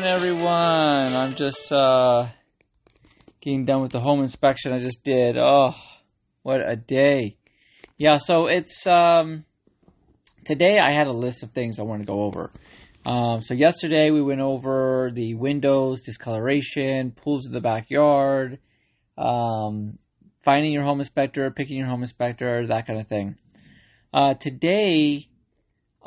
doing, everyone? I'm just uh, getting done with the home inspection I just did. Oh, what a day! Yeah, so it's um, today. I had a list of things I want to go over. Um, so yesterday we went over the windows, discoloration, pools in the backyard, um, finding your home inspector, picking your home inspector, that kind of thing. Uh, today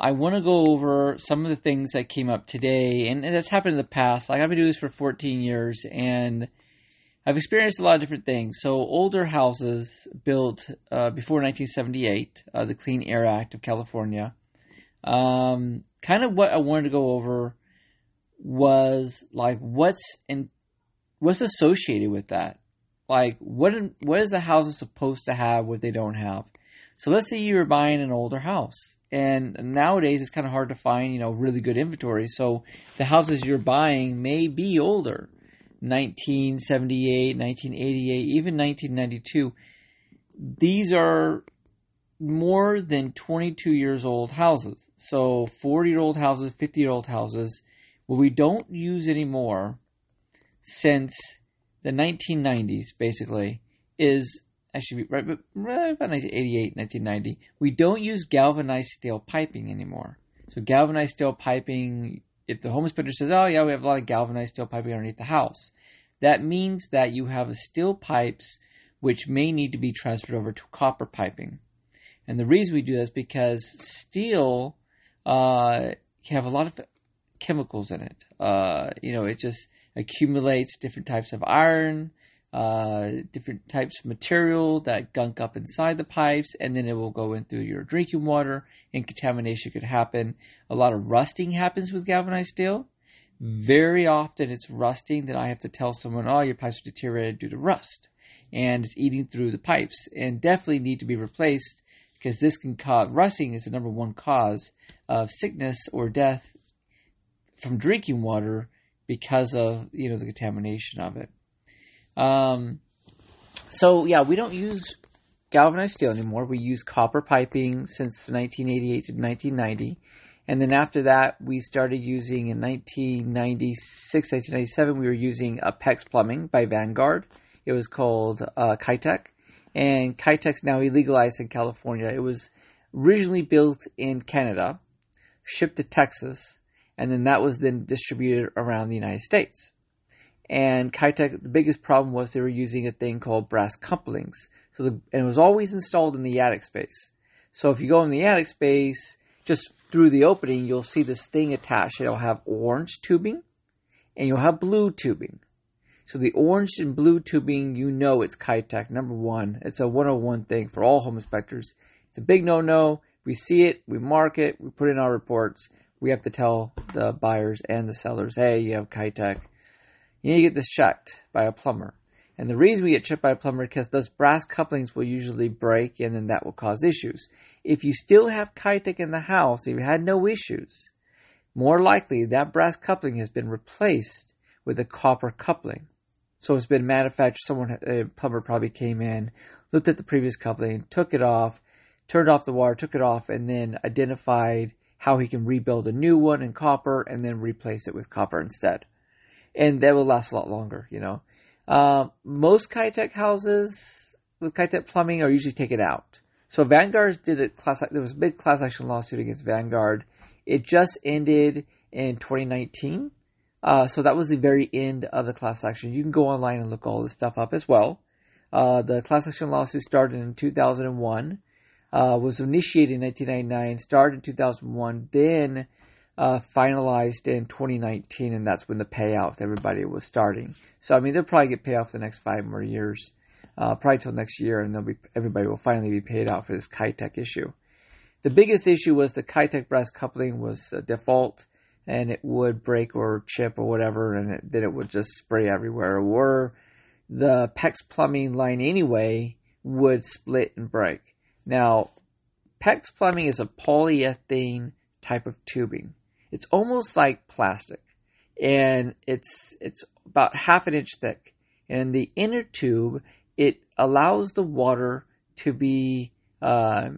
I want to go over some of the things that came up today, and, it's happened in the past. Like I've been doing this for 14 years, and I've experienced a lot of different things. So older houses built uh, before 1978, uh, the Clean Air Act of California. Um, kind of what I wanted to go over was like what's in what's associated with that. Like what what is the house supposed to have what they don't have? So let's say you're buying an older house and nowadays it's kind of hard to find, you know, really good inventory. So the houses you're buying may be older. 1978, 1988, even 1992. These are more than 22 years old houses. So 40 year old houses, 50 year old houses, what we don't use anymore since the 1990s, basically, is actually right, but right about 1988, 1990, we don't use galvanized steel piping anymore. So galvanized steel piping, if the home inspector says, "Oh yeah, we have a lot of galvanized steel piping underneath the house," that means that you have steel pipes which may need to be transferred over to copper piping. And the reason we do this is because steel uh, have a lot of chemicals in it. Uh, you know, it just accumulates different types of iron, uh, different types of material that gunk up inside the pipes, and then it will go in through your drinking water, and contamination could happen. A lot of rusting happens with galvanized steel. Very often, it's rusting that I have to tell someone, "Oh, your pipes are deteriorated due to rust," and it's eating through the pipes, and definitely need to be replaced because this can cause rusting is the number one cause of sickness or death from drinking water because of you know the contamination of it. Um, so yeah, we don't use galvanized steel anymore. We use copper piping since 1988 to 1990. And then after that, we started using in 1996, 1997, we were using Apex Plumbing by Vanguard. It was called uh, Kitec. And Kitec's now illegalized in California. It was originally built in Canada, shipped to Texas, and then that was then distributed around the United States. And Kitec, the biggest problem was they were using a thing called brass couplings. So the, and it was always installed in the attic space. So if you go in the attic space, just through the opening, you'll see this thing attached. It'll have orange tubing and you'll have blue tubing. So the orange and blue tubing, you know it's Kitec, number one. It's a 101 thing for all home inspectors. It's a big no-no. We see it, we mark it, we put in our reports. We have to tell the buyers and the sellers, hey, you have Kitec you need to get this checked by a plumber. And the reason we get checked by a plumber is because those brass couplings will usually break and then that will cause issues. If you still have Kitec in the house, if you had no issues, more likely that brass coupling has been replaced with a copper coupling. So it's been manufactured, someone, a plumber probably came in, looked at the previous coupling, took it off, turned off the wire, took it off, and then identified how he can rebuild a new one in copper and then replace it with copper instead and that will last a lot longer. You know, uh, most Kitec houses with Kitec plumbing are usually taken out. So Vanguard did a class. There was a big class action lawsuit against Vanguard. It just ended in 2019. Uh, so that was the very end of the class action. You can go online and look all this stuff up as well. Uh, the class action lawsuit started in 2001, uh, was initiated in 1999, started in 2001, then uh, finalized in 2019, and that's when the payout to everybody was starting. So I mean, they'll probably get paid off the next five more years, uh, probably till next year, and they'll be everybody will finally be paid out for this Kitec issue. The biggest issue was the Kitec brass coupling was a default, and it would break or chip or whatever, and it, then it would just spray everywhere. Or the PEX plumbing line anyway would split and break. Now, PEX plumbing is a polyethylene type of tubing. It's almost like plastic, and it's it's about half an inch thick. And the inner tube it allows the water to be uh,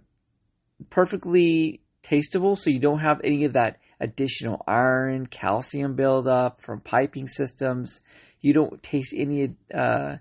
perfectly tasteable, so you don't have any of that additional iron, calcium buildup from piping systems. You don't taste any uh,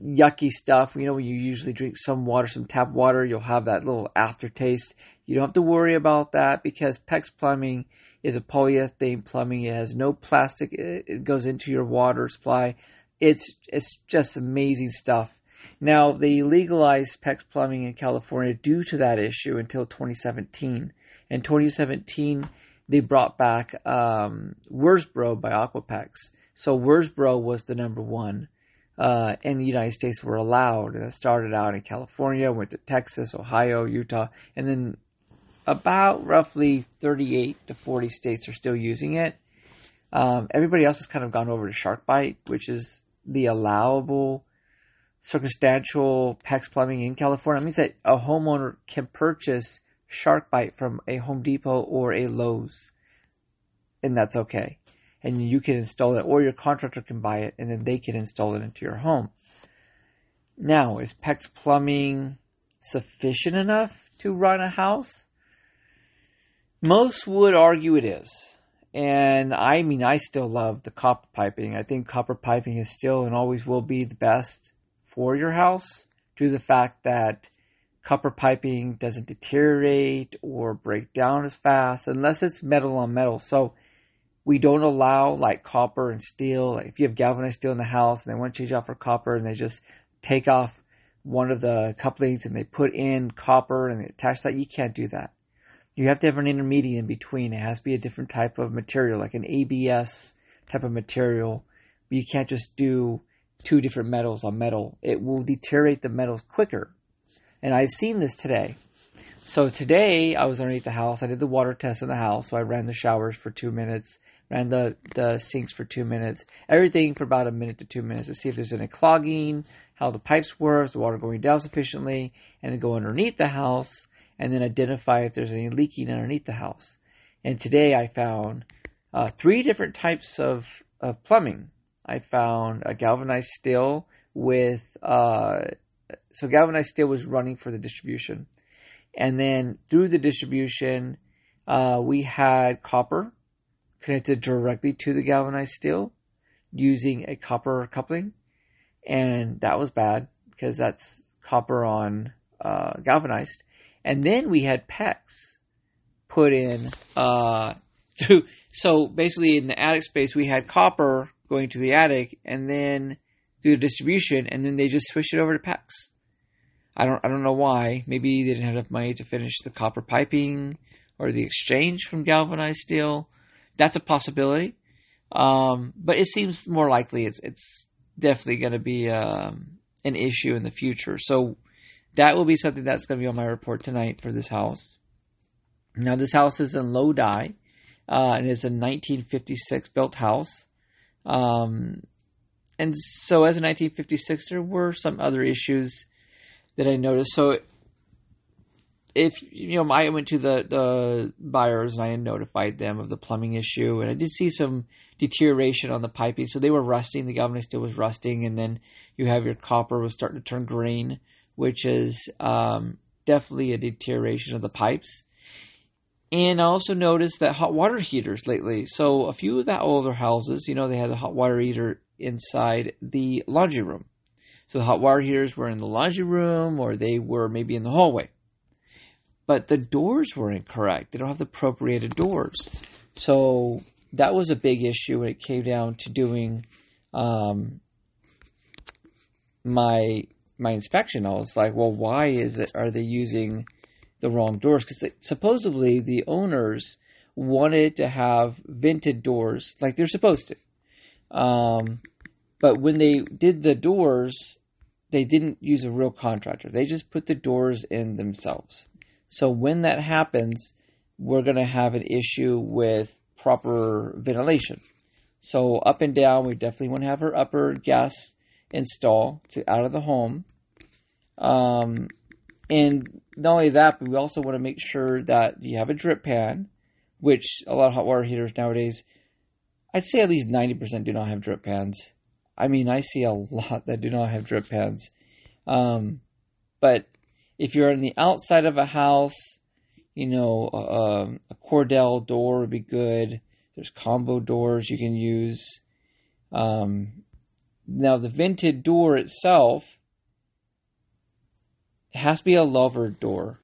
yucky stuff. You know, when you usually drink some water, some tap water, you'll have that little aftertaste. You don't have to worry about that because PEX plumbing is a polyethylene plumbing. It has no plastic. It goes into your water supply. It's it's just amazing stuff. Now they legalized PEX plumbing in California due to that issue until 2017. In 2017, they brought back um, Wirsbo by Aquapex. So Wirsbo was the number one uh, in the United States were allowed. It started out in California, went to Texas, Ohio, Utah, and then about roughly 38 to 40 states are still using it. Um, everybody else has kind of gone over to SharkBite, which is the allowable circumstantial PEX plumbing in California. It means that a homeowner can purchase SharkBite from a Home Depot or a Lowe's, and that's okay. And you can install it, or your contractor can buy it, and then they can install it into your home. Now, is PEX plumbing sufficient enough to run a house? Most would argue it is. And I mean, I still love the copper piping. I think copper piping is still and always will be the best for your house due to the fact that copper piping doesn't deteriorate or break down as fast unless it's metal on metal. So we don't allow like copper and steel. Like if you have galvanized steel in the house and they want to change out for copper and they just take off one of the couplings and they put in copper and they attach that, you can't do that. You have to have an intermediate in between. It has to be a different type of material, like an ABS type of material. You can't just do two different metals on metal. It will deteriorate the metals quicker. And I've seen this today. So today I was underneath the house. I did the water test in the house. So I ran the showers for two minutes, ran the, the sinks for two minutes, everything for about a minute to two minutes to see if there's any clogging, how the pipes work, the water going down sufficiently, and then go underneath the house and then identify if there's any leaking underneath the house. And today I found uh, three different types of, of plumbing. I found a galvanized steel with, uh, so galvanized steel was running for the distribution. And then through the distribution, uh, we had copper connected directly to the galvanized steel using a copper coupling. And that was bad because that's copper on uh, galvanized. And then we had PEX put in. Uh, so basically, in the attic space, we had copper going to the attic, and then through the distribution, and then they just switched it over to PEX. I don't I don't know why. Maybe they didn't have enough money to finish the copper piping or the exchange from galvanized steel. That's a possibility, um, but it seems more likely it's it's definitely going to be um, an issue in the future. So that will be something that's going to be on my report tonight for this house. Now, this house is in Lodi, uh, and it's a 1956 built house. Um, and so, as a 1956, there were some other issues that I noticed. So, if you know, I went to the the buyers and I notified them of the plumbing issue, and I did see some deterioration on the piping. So they were rusting. The galvanized steel was rusting, and then you have your copper was starting to turn green which is um, definitely a deterioration of the pipes. And I also noticed that hot water heaters lately. So a few of the older houses, you know, they had a hot water heater inside the laundry room. So the hot water heaters were in the laundry room or they were maybe in the hallway. But the doors were incorrect. They don't have the appropriated doors. So that was a big issue when it came down to doing um, my my inspection, I was like, well, why is it? Are they using the wrong doors? Because supposedly the owners wanted to have vented doors like they're supposed to. Um, but when they did the doors, they didn't use a real contractor. They just put the doors in themselves. So when that happens, we're going to have an issue with proper ventilation. So up and down, we definitely want to have our upper gas install to out of the home. Um, and not only that, but we also want to make sure that you have a drip pan, which a lot of hot water heaters nowadays, I'd say at least 90% do not have drip pans. I mean, I see a lot that do not have drip pans. Um, but if you're on the outside of a house, you know, a, a Cordell door would be good. There's combo doors you can use. Um, now, the vented door itself has to be a louvered door.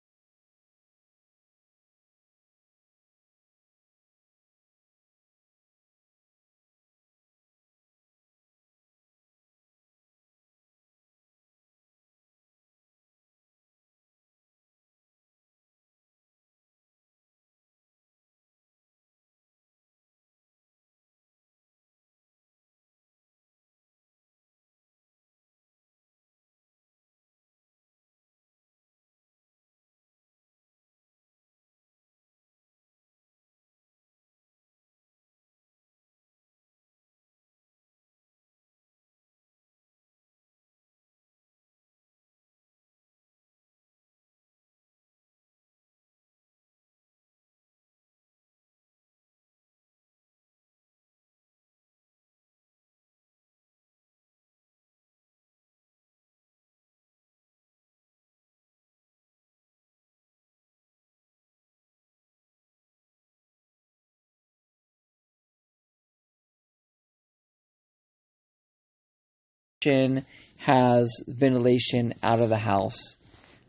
Has ventilation out of the house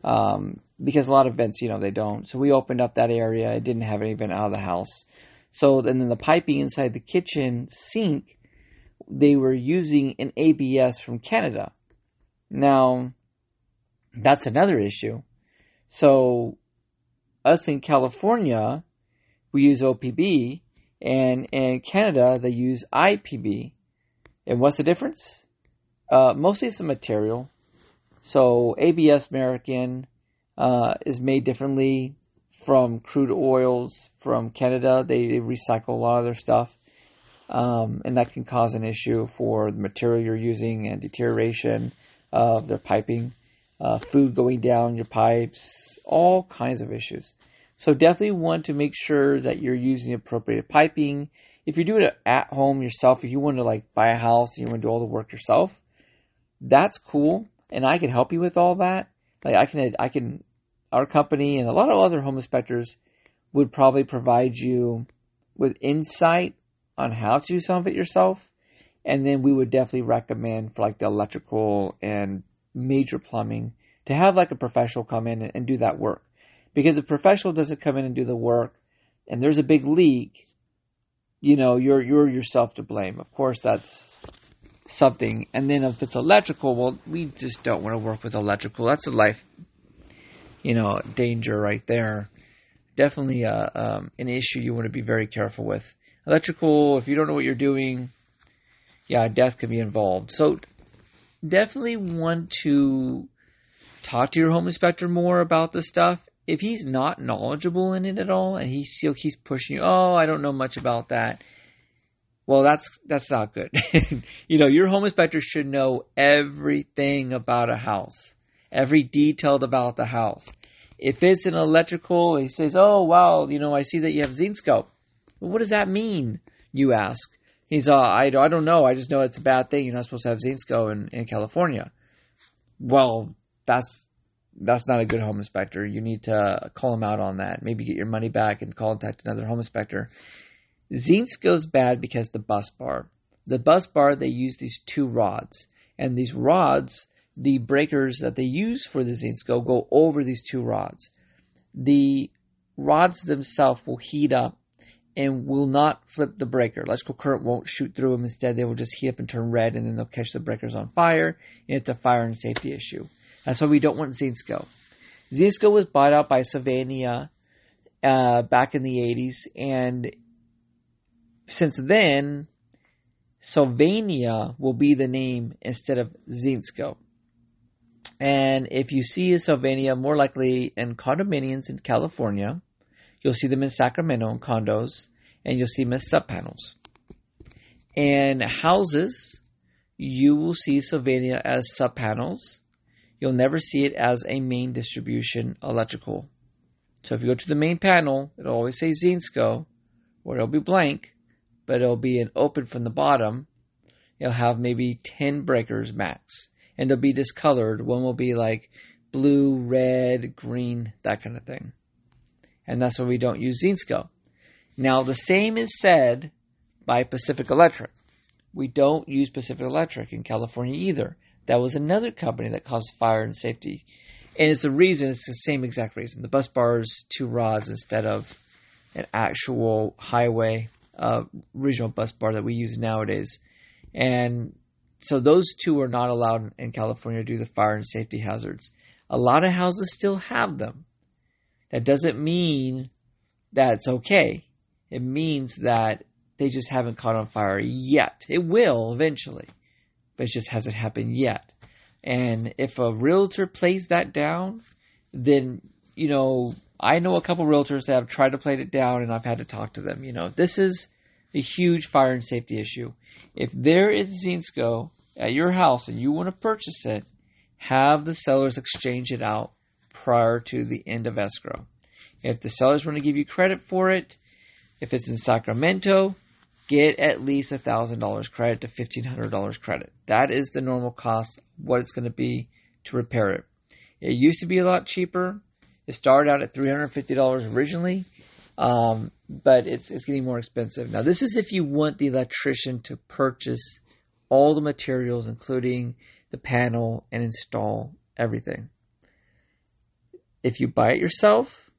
um, because a lot of vents, you know, they don't. So we opened up that area. It didn't have any vent out of the house. So and then the piping inside the kitchen sink, they were using an ABS from Canada. Now, that's another issue. So, us in California, we use OPB, and in Canada they use IPB. And what's the difference? Uh, mostly it's the material. So ABS American uh, is made differently from crude oils from Canada. They, recycle a lot of their stuff, um, and that can cause an issue for the material you're using and deterioration of their piping, uh, food going down your pipes, all kinds of issues. So definitely want to make sure that you're using appropriate piping. If you're doing it at home yourself, if you want to like buy a house and you want to do all the work yourself, that's cool, and I can help you with all that. Like I can, I can, our company and a lot of other home inspectors would probably provide you with insight on how to do some of it yourself, and then we would definitely recommend for like the electrical and major plumbing to have like a professional come in and, do that work. Because if a professional doesn't come in and do the work, and there's a big leak, you know, you're you're yourself to blame. Of course, that's something. And then if it's electrical, well, we just don't want to work with electrical. That's a life, you know, danger right there. Definitely uh, um, an issue you want to be very careful with. Electrical, if you don't know what you're doing, yeah, death can be involved. So definitely want to talk to your home inspector more about this stuff. If he's not knowledgeable in it at all and he still keeps pushing you, oh, I don't know much about that well, that's that's not good. you know, your home inspector should know everything about a house, every detailed about the house. If it's an electrical, he says, "Oh, wow, you know, I see that you have Zinscope." Well, what does that mean? You ask. He's, uh, I, I don't know. I just know it's a bad thing. You're not supposed to have Zinscope in, in California. Well, that's that's not a good home inspector. You need to call him out on that. Maybe get your money back and contact another home inspector. Zinscope's bad because the bus bar. The bus bar, they use these two rods. And these rods, the breakers that they use for the Zinscope go over these two rods. The rods themselves will heat up and will not flip the breaker. Electrical current won't shoot through them. Instead, they will just heat up and turn red, and then they'll catch the breakers on fire, and it's a fire and safety issue. That's why we don't want Zinscope. Zinscope was bought out by Sylvania uh, back in the 80s, and since then, Sylvania will be the name instead of Zinscope. And if you see Sylvania more likely in condominiums in California, you'll see them in Sacramento in condos, and you'll see them as sub panels. In houses, you will see Sylvania as sub panels. You'll never see it as a main distribution electrical. So if you go to the main panel, it'll always say Zinscope, or it'll be blank, but it'll be an open from the bottom. You'll have maybe 10 breakers max. And they'll be discolored. One will be like blue, red, green, that kind of thing. and that's why we don't use Zinsco. Now, the same is said by Pacific Electric. We don't use Pacific Electric in California either. That was another company that caused fire and safety. And it's the reason, it's the same exact reason. The bus bars, two rods instead of an actual highway uh, regional bus bar that we use nowadays. And so those two are not allowed in California due to fire and safety hazards. A lot of houses still have them. That doesn't mean that it's okay. It means that they just haven't caught on fire yet. It will eventually, but it just hasn't happened yet. And if a realtor plays that down, then, you know, I know a couple realtors that have tried to play it down and I've had to talk to them. You know, this is a huge fire and safety issue. If there is a Zinsco at your house and you want to purchase it, have the sellers exchange it out prior to the end of escrow. If the sellers want to give you credit for it, if it's in Sacramento, get at least $1,000 credit to $1,500 credit. That is the normal cost, what it's going to be to repair it. It used to be a lot cheaper. It started out at $350 originally, um, but it's, it's getting more expensive. Now, this is if you want the electrician to purchase all the materials, including the panel, and install everything. If you buy it yourself,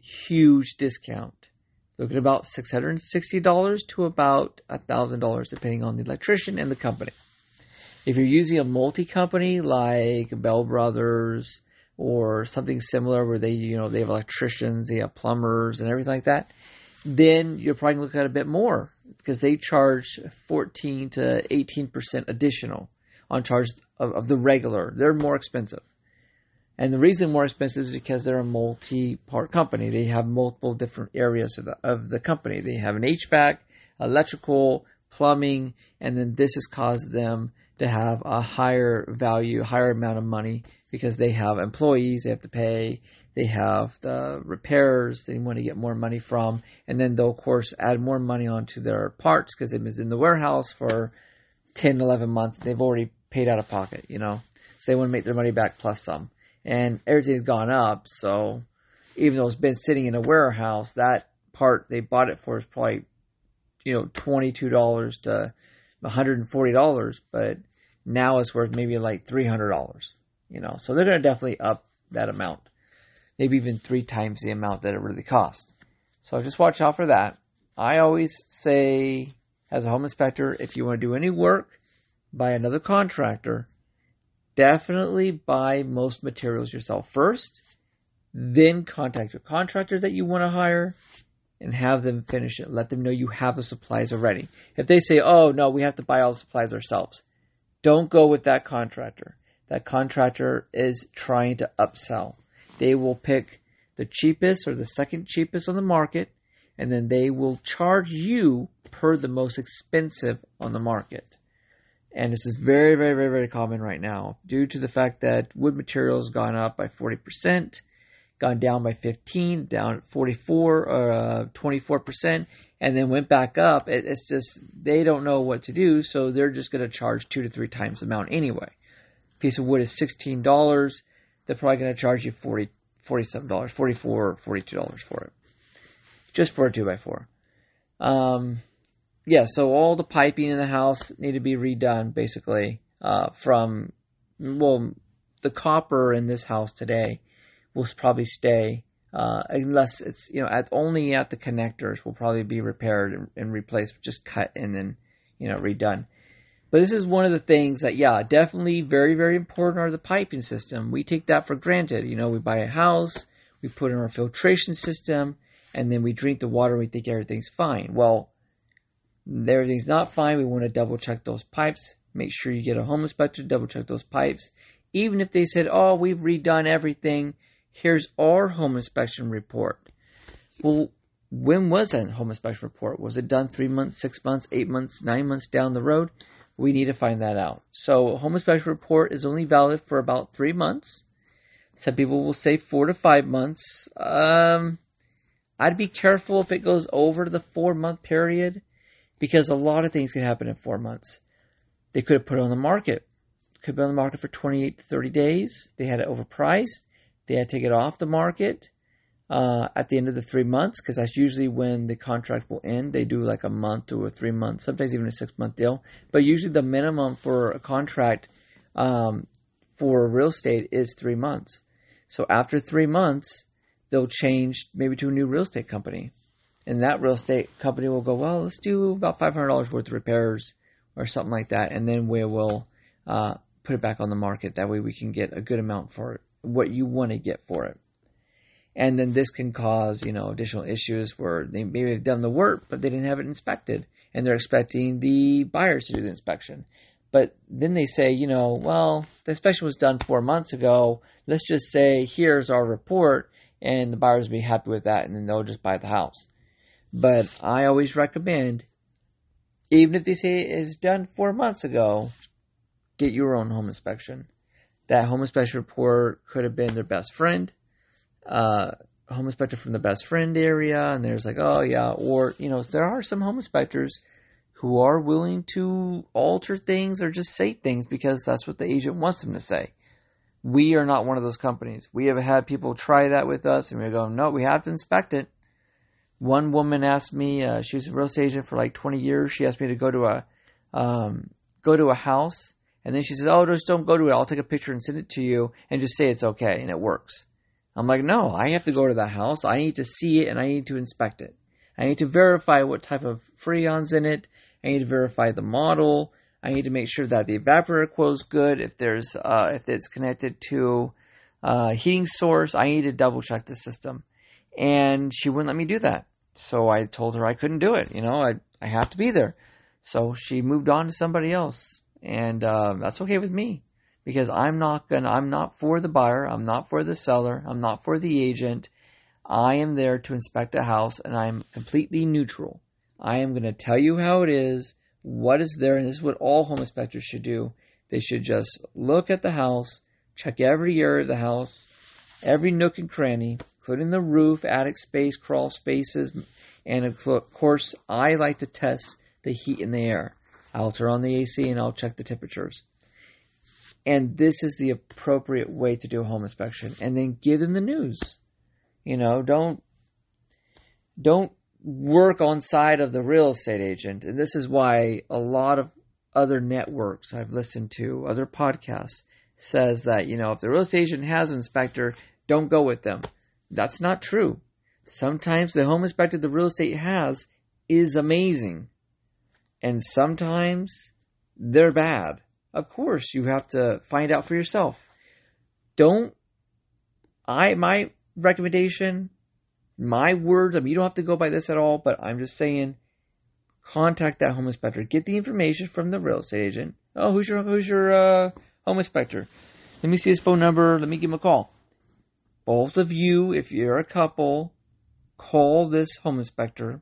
huge discount. Look at about $660 to about $1,000 depending on the electrician and the company. If you're using a multi-company like Bell Brothers or something similar where they, you know, they have electricians, they have plumbers and everything like that, then you're probably looking at a bit more because they charge 14 to 18% additional on charge of, of the regular. They're more expensive. And the reason more expensive is because they're a multi-part company. They have multiple different areas of the, of the company. They have an HVAC, electrical, plumbing, and then this has caused them to have a higher value, higher amount of money because they have employees they have to pay, they have the repairs they want to get more money from, and then they'll of course add more money onto their parts because it was in the warehouse for 10, 11 months. They've already paid out of pocket, you know, so they want to make their money back plus some and everything's gone up. So even though it's been sitting in a warehouse, that part they bought it for is probably you know twenty two dollars to one hundred and forty dollars, but now it's worth maybe like three hundred dollars. You know, so they're to definitely up that amount, maybe even three times the amount that it really cost. So just watch out for that. I always say, as a home inspector, if you want to do any work by another contractor, definitely buy most materials yourself first, then contact your contractor that you want to hire and have them finish it. Let them know you have the supplies already. If they say, oh, no, we have to buy all the supplies ourselves, don't go with that contractor. That contractor is trying to upsell. They will pick the cheapest or the second cheapest on the market, and then they will charge you per the most expensive on the market. And this is very, very, very, very common right now due to the fact that wood materials gone up by 40%, gone down by 15, down 44, uh, 24%, and then went back up. It, it's just, they don't know what to do, so they're just going to charge two to three times the amount anyway. A piece of wood is $16, they're probably going to charge you 40, $47, $44, $42 for it. Just for a 2x4. Um, yeah, so all the piping in the house need to be redone basically uh, from well, the copper in this house today will probably stay uh, unless it's you know at only at the connectors will probably be repaired and, and replaced, just cut and then you know redone. But this is one of the things that, yeah, definitely very, very important are the piping system. We take that for granted. You know, we buy a house, we put in our filtration system, and then we drink the water and we think everything's fine. Well, everything's not fine, we want to double check those pipes. Make sure you get a home inspector double check those pipes. Even if they said, oh, we've redone everything, here's our home inspection report. Well, when was that home inspection report? Was it done three months, six months, eight months, nine months down the road? We need to find that out. So, a home inspection report is only valid for about three months. Some people will say four to five months. Um, I'd be careful if it goes over the four month period because a lot of things can happen in four months. They could have put it on the market. Could be on the market for 28 to 30 days. They had it overpriced. They had to take it off the market. uh, at the end of the three months because that's usually when the contract will end. They do like a month or three month, sometimes even a six month deal. But usually the minimum for a contract um, for real estate is three months. So after three months, they'll change maybe to a new real estate company. And that real estate company will go, well, let's do about $500 worth of repairs or something like that. And then we will uh, put it back on the market. That way we can get a good amount for it, what you want to get for it. And then this can cause, you know, additional issues where they maybe have done the work, but they didn't have it inspected. And they're expecting the buyers to do the inspection. But then they say, you know, well, the inspection was done four months ago. Let's just say, here's our report, and the buyers will be happy with that, and then they'll just buy the house. But I always recommend, even if they say it is done four months ago, get your own home inspection. That home inspection report could have been their best friend uh, home inspector from the best friend area, and there's like, oh yeah, or you know, there are some home inspectors who are willing to alter things or just say things because that's what the agent wants them to say. We are not one of those companies. We have had people try that with us, and we go, no, we have to inspect it. One woman asked me, uh, she was a real estate agent for like 20 years. She asked me to go to a um, go to a house, and then she said, "Oh, just don't go to it. I'll take a picture and send it to you, and just say it's okay," and it works. I'm like, no, I have to go to that house. I need to see it and I need to inspect it. I need to verify what type of freon's in it. I need to verify the model. I need to make sure that the evaporator coil is good. If there's uh, if it's connected to uh, heating source, I need to double check the system. And she wouldn't let me do that. So I told her I couldn't do it. You know, I I have to be there. So she moved on to somebody else, and uh, that's okay with me because I'm not gonna, I'm not for the buyer, I'm not for the seller, I'm not for the agent. I am there to inspect a house and I'm completely neutral. I am to tell you how it is, what is there, and this is what all home inspectors should do. They should just look at the house, check every area of the house, every nook and cranny, including the roof, attic space, crawl spaces, and of course, I like to test the heat in the air. I'll turn on the AC and I'll check the temperatures. And this is the appropriate way to do a home inspection. And then give them the news. You know don't don't work on side of the real estate agent. And this is why a lot of other networks i've listened to other podcasts says that you know if the real estate agent has an inspector don't go with them. That's not true. Sometimes the home inspector the real estate has is amazing and sometimes they're bad of course, you have to find out for yourself. Don't, I, my recommendation, my words, I mean, you don't have to go by this at all, but I'm just saying, contact that home inspector. Get the information from the real estate agent. Oh, who's your, who's your, uh, home inspector? Let me see his phone number. Let me give him a call. Both of you, if you're a couple, call this home inspector.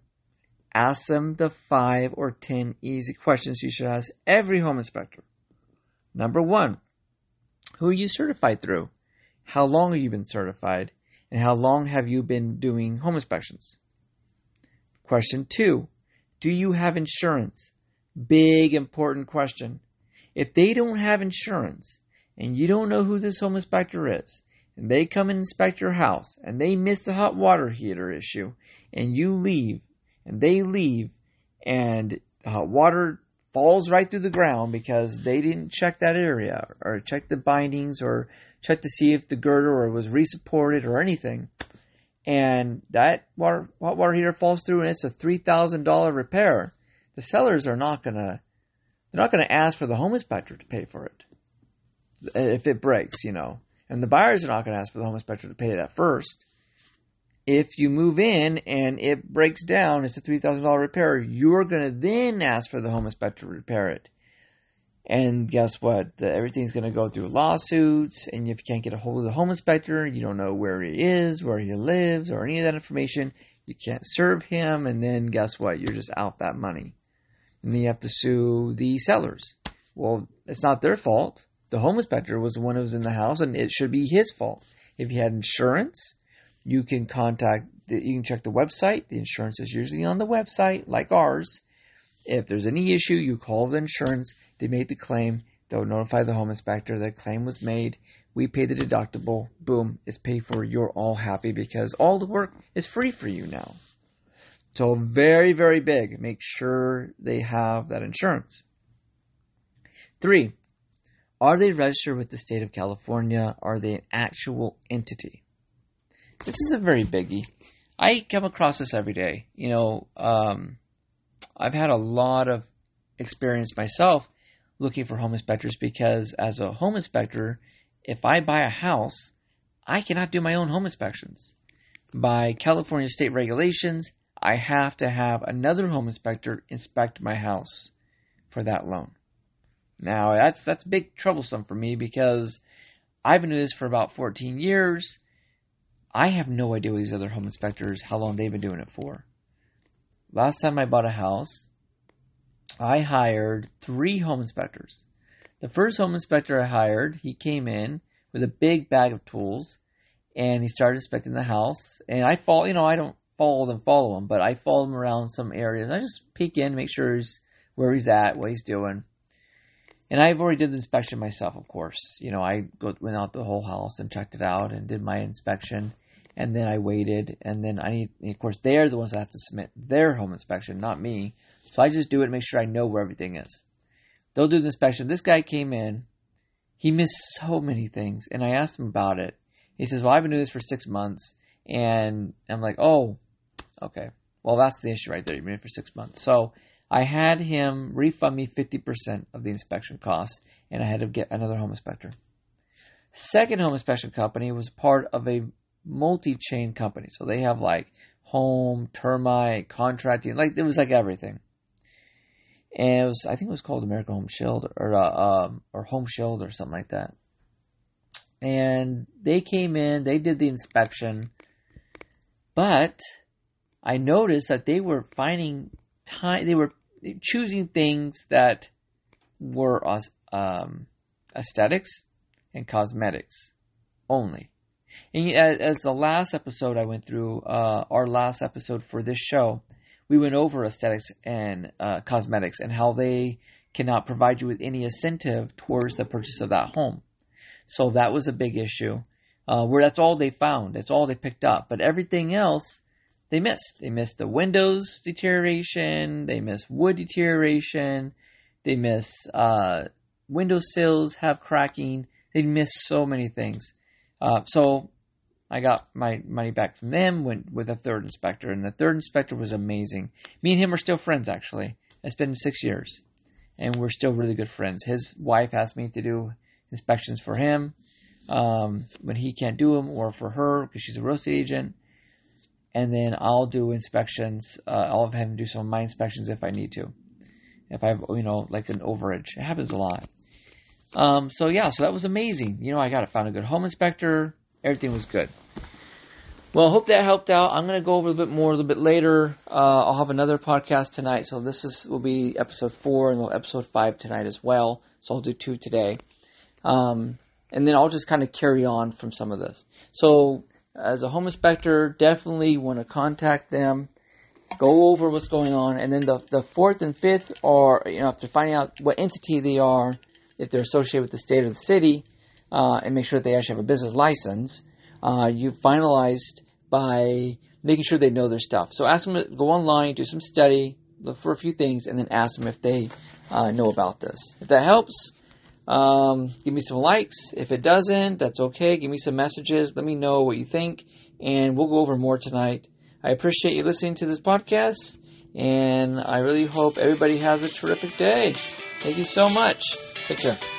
Ask them the five or ten easy questions you should ask every home inspector. Number one, who are you certified through? How long have you been certified? And how long have you been doing home inspections? Question two, do you have insurance? Big important question. If they don't have insurance and you don't know who this home inspector is, and they come and inspect your house and they miss the hot water heater issue and you leave and they leave and hot water falls right through the ground because they didn't check that area or check the bindings or check to see if the girder or was resupported or anything. And that water, hot water heater falls through and it's a $3,000 repair. The sellers are not to, they're not to ask for the home inspector to pay for it if it breaks, you know. And the buyers are not to ask for the home inspector to pay it at first if you move in and it breaks down, it's a $3,000 repair, you're going to then ask for the home inspector to repair it. And guess what? The, everything's going to go through lawsuits, and if you can't get a hold of the home inspector, you don't know where he is, where he lives, or any of that information, you can't serve him, and then guess what? You're just out that money. And then you have to sue the sellers. Well, it's not their fault. The home inspector was the one who was in the house, and it should be his fault. If he had insurance, you can contact, you can check the website. The insurance is usually on the website, like ours. If there's any issue, you call the insurance. They made the claim. They'll notify the home inspector that claim was made. We pay the deductible. Boom, it's paid for. You're all happy because all the work is free for you now. So very, very big. Make sure they have that insurance. Three, are they registered with the state of California? Are they an actual entity? This is a very biggie. I come across this every day. You know, um, I've had a lot of experience myself looking for home inspectors because as a home inspector, if I buy a house, I cannot do my own home inspections. By California state regulations, I have to have another home inspector inspect my house for that loan. Now that's that's big troublesome for me because I've been doing this for about 14 years. I have no idea what these other home inspectors how long they've been doing it for. Last time I bought a house, I hired three home inspectors. The first home inspector I hired, he came in with a big bag of tools and he started inspecting the house. And I follow, you know, I don't follow them, follow him, but I follow him around some areas. I just peek in, make sure he's where he's at, what he's doing. And I've already did the inspection myself, of course. You know, I went out the whole house and checked it out and did my inspection. And then I waited. And then I need, of course, they're the ones that have to submit their home inspection, not me. So I just do it and make sure I know where everything is. They'll do the inspection. This guy came in. He missed so many things. And I asked him about it. He says, Well, I've been doing this for six months. And I'm like, Oh, okay. Well, that's the issue right there. You've been for six months. So I had him refund me 50% of the inspection costs, and I had to get another home inspector. Second home inspection company was part of a multi chain company. So they have like home, termite, contracting, like it was like everything. And it was, I think it was called American Home Shield or uh, um, or Home Shield or something like that. And they came in, they did the inspection, but I noticed that they were finding time, they were choosing things that were um, aesthetics and cosmetics only. And as the last episode I went through, uh, our last episode for this show, we went over aesthetics and uh, cosmetics and how they cannot provide you with any incentive towards the purchase of that home. So that was a big issue. Uh, where that's all they found, that's all they picked up. But everything else, they missed. They missed the windows deterioration. They missed wood deterioration. They miss uh, window sills have cracking. They miss so many things. Uh, so I got my money back from them. Went with a third inspector, and the third inspector was amazing. Me and him are still friends. Actually, it's been six years, and we're still really good friends. His wife asked me to do inspections for him um, when he can't do them, or for her because she's a real estate agent and then I'll do inspections. Uh, I'll have him do some of my inspections if I need to. If I have, you know, like an overage, it happens a lot. Um, so yeah, so that was amazing. You know, I got it, found a good home inspector. Everything was good. Well, hope that helped out. I'm going to go over a little bit more a little bit later. Uh, I'll have another podcast tonight, so this is will be episode four and episode five tonight as well. So I'll do two today, um, and then I'll just kind of carry on from some of this. So as a home inspector, definitely want to contact them, go over what's going on, and then the, the fourth and fifth are, you know, after finding out what entity they are, if they're associated with the state or the city, uh, and make sure that they actually have a business license, uh, you finalized by making sure they know their stuff. So ask them to go online, do some study, look for a few things, and then ask them if they uh, know about this. If that helps, um, give me some likes. If it doesn't, that's okay. Give me some messages. Let me know what you think, and we'll go over more tonight. I appreciate you listening to this podcast, and I really hope everybody has a terrific day. Thank you so much. Take care.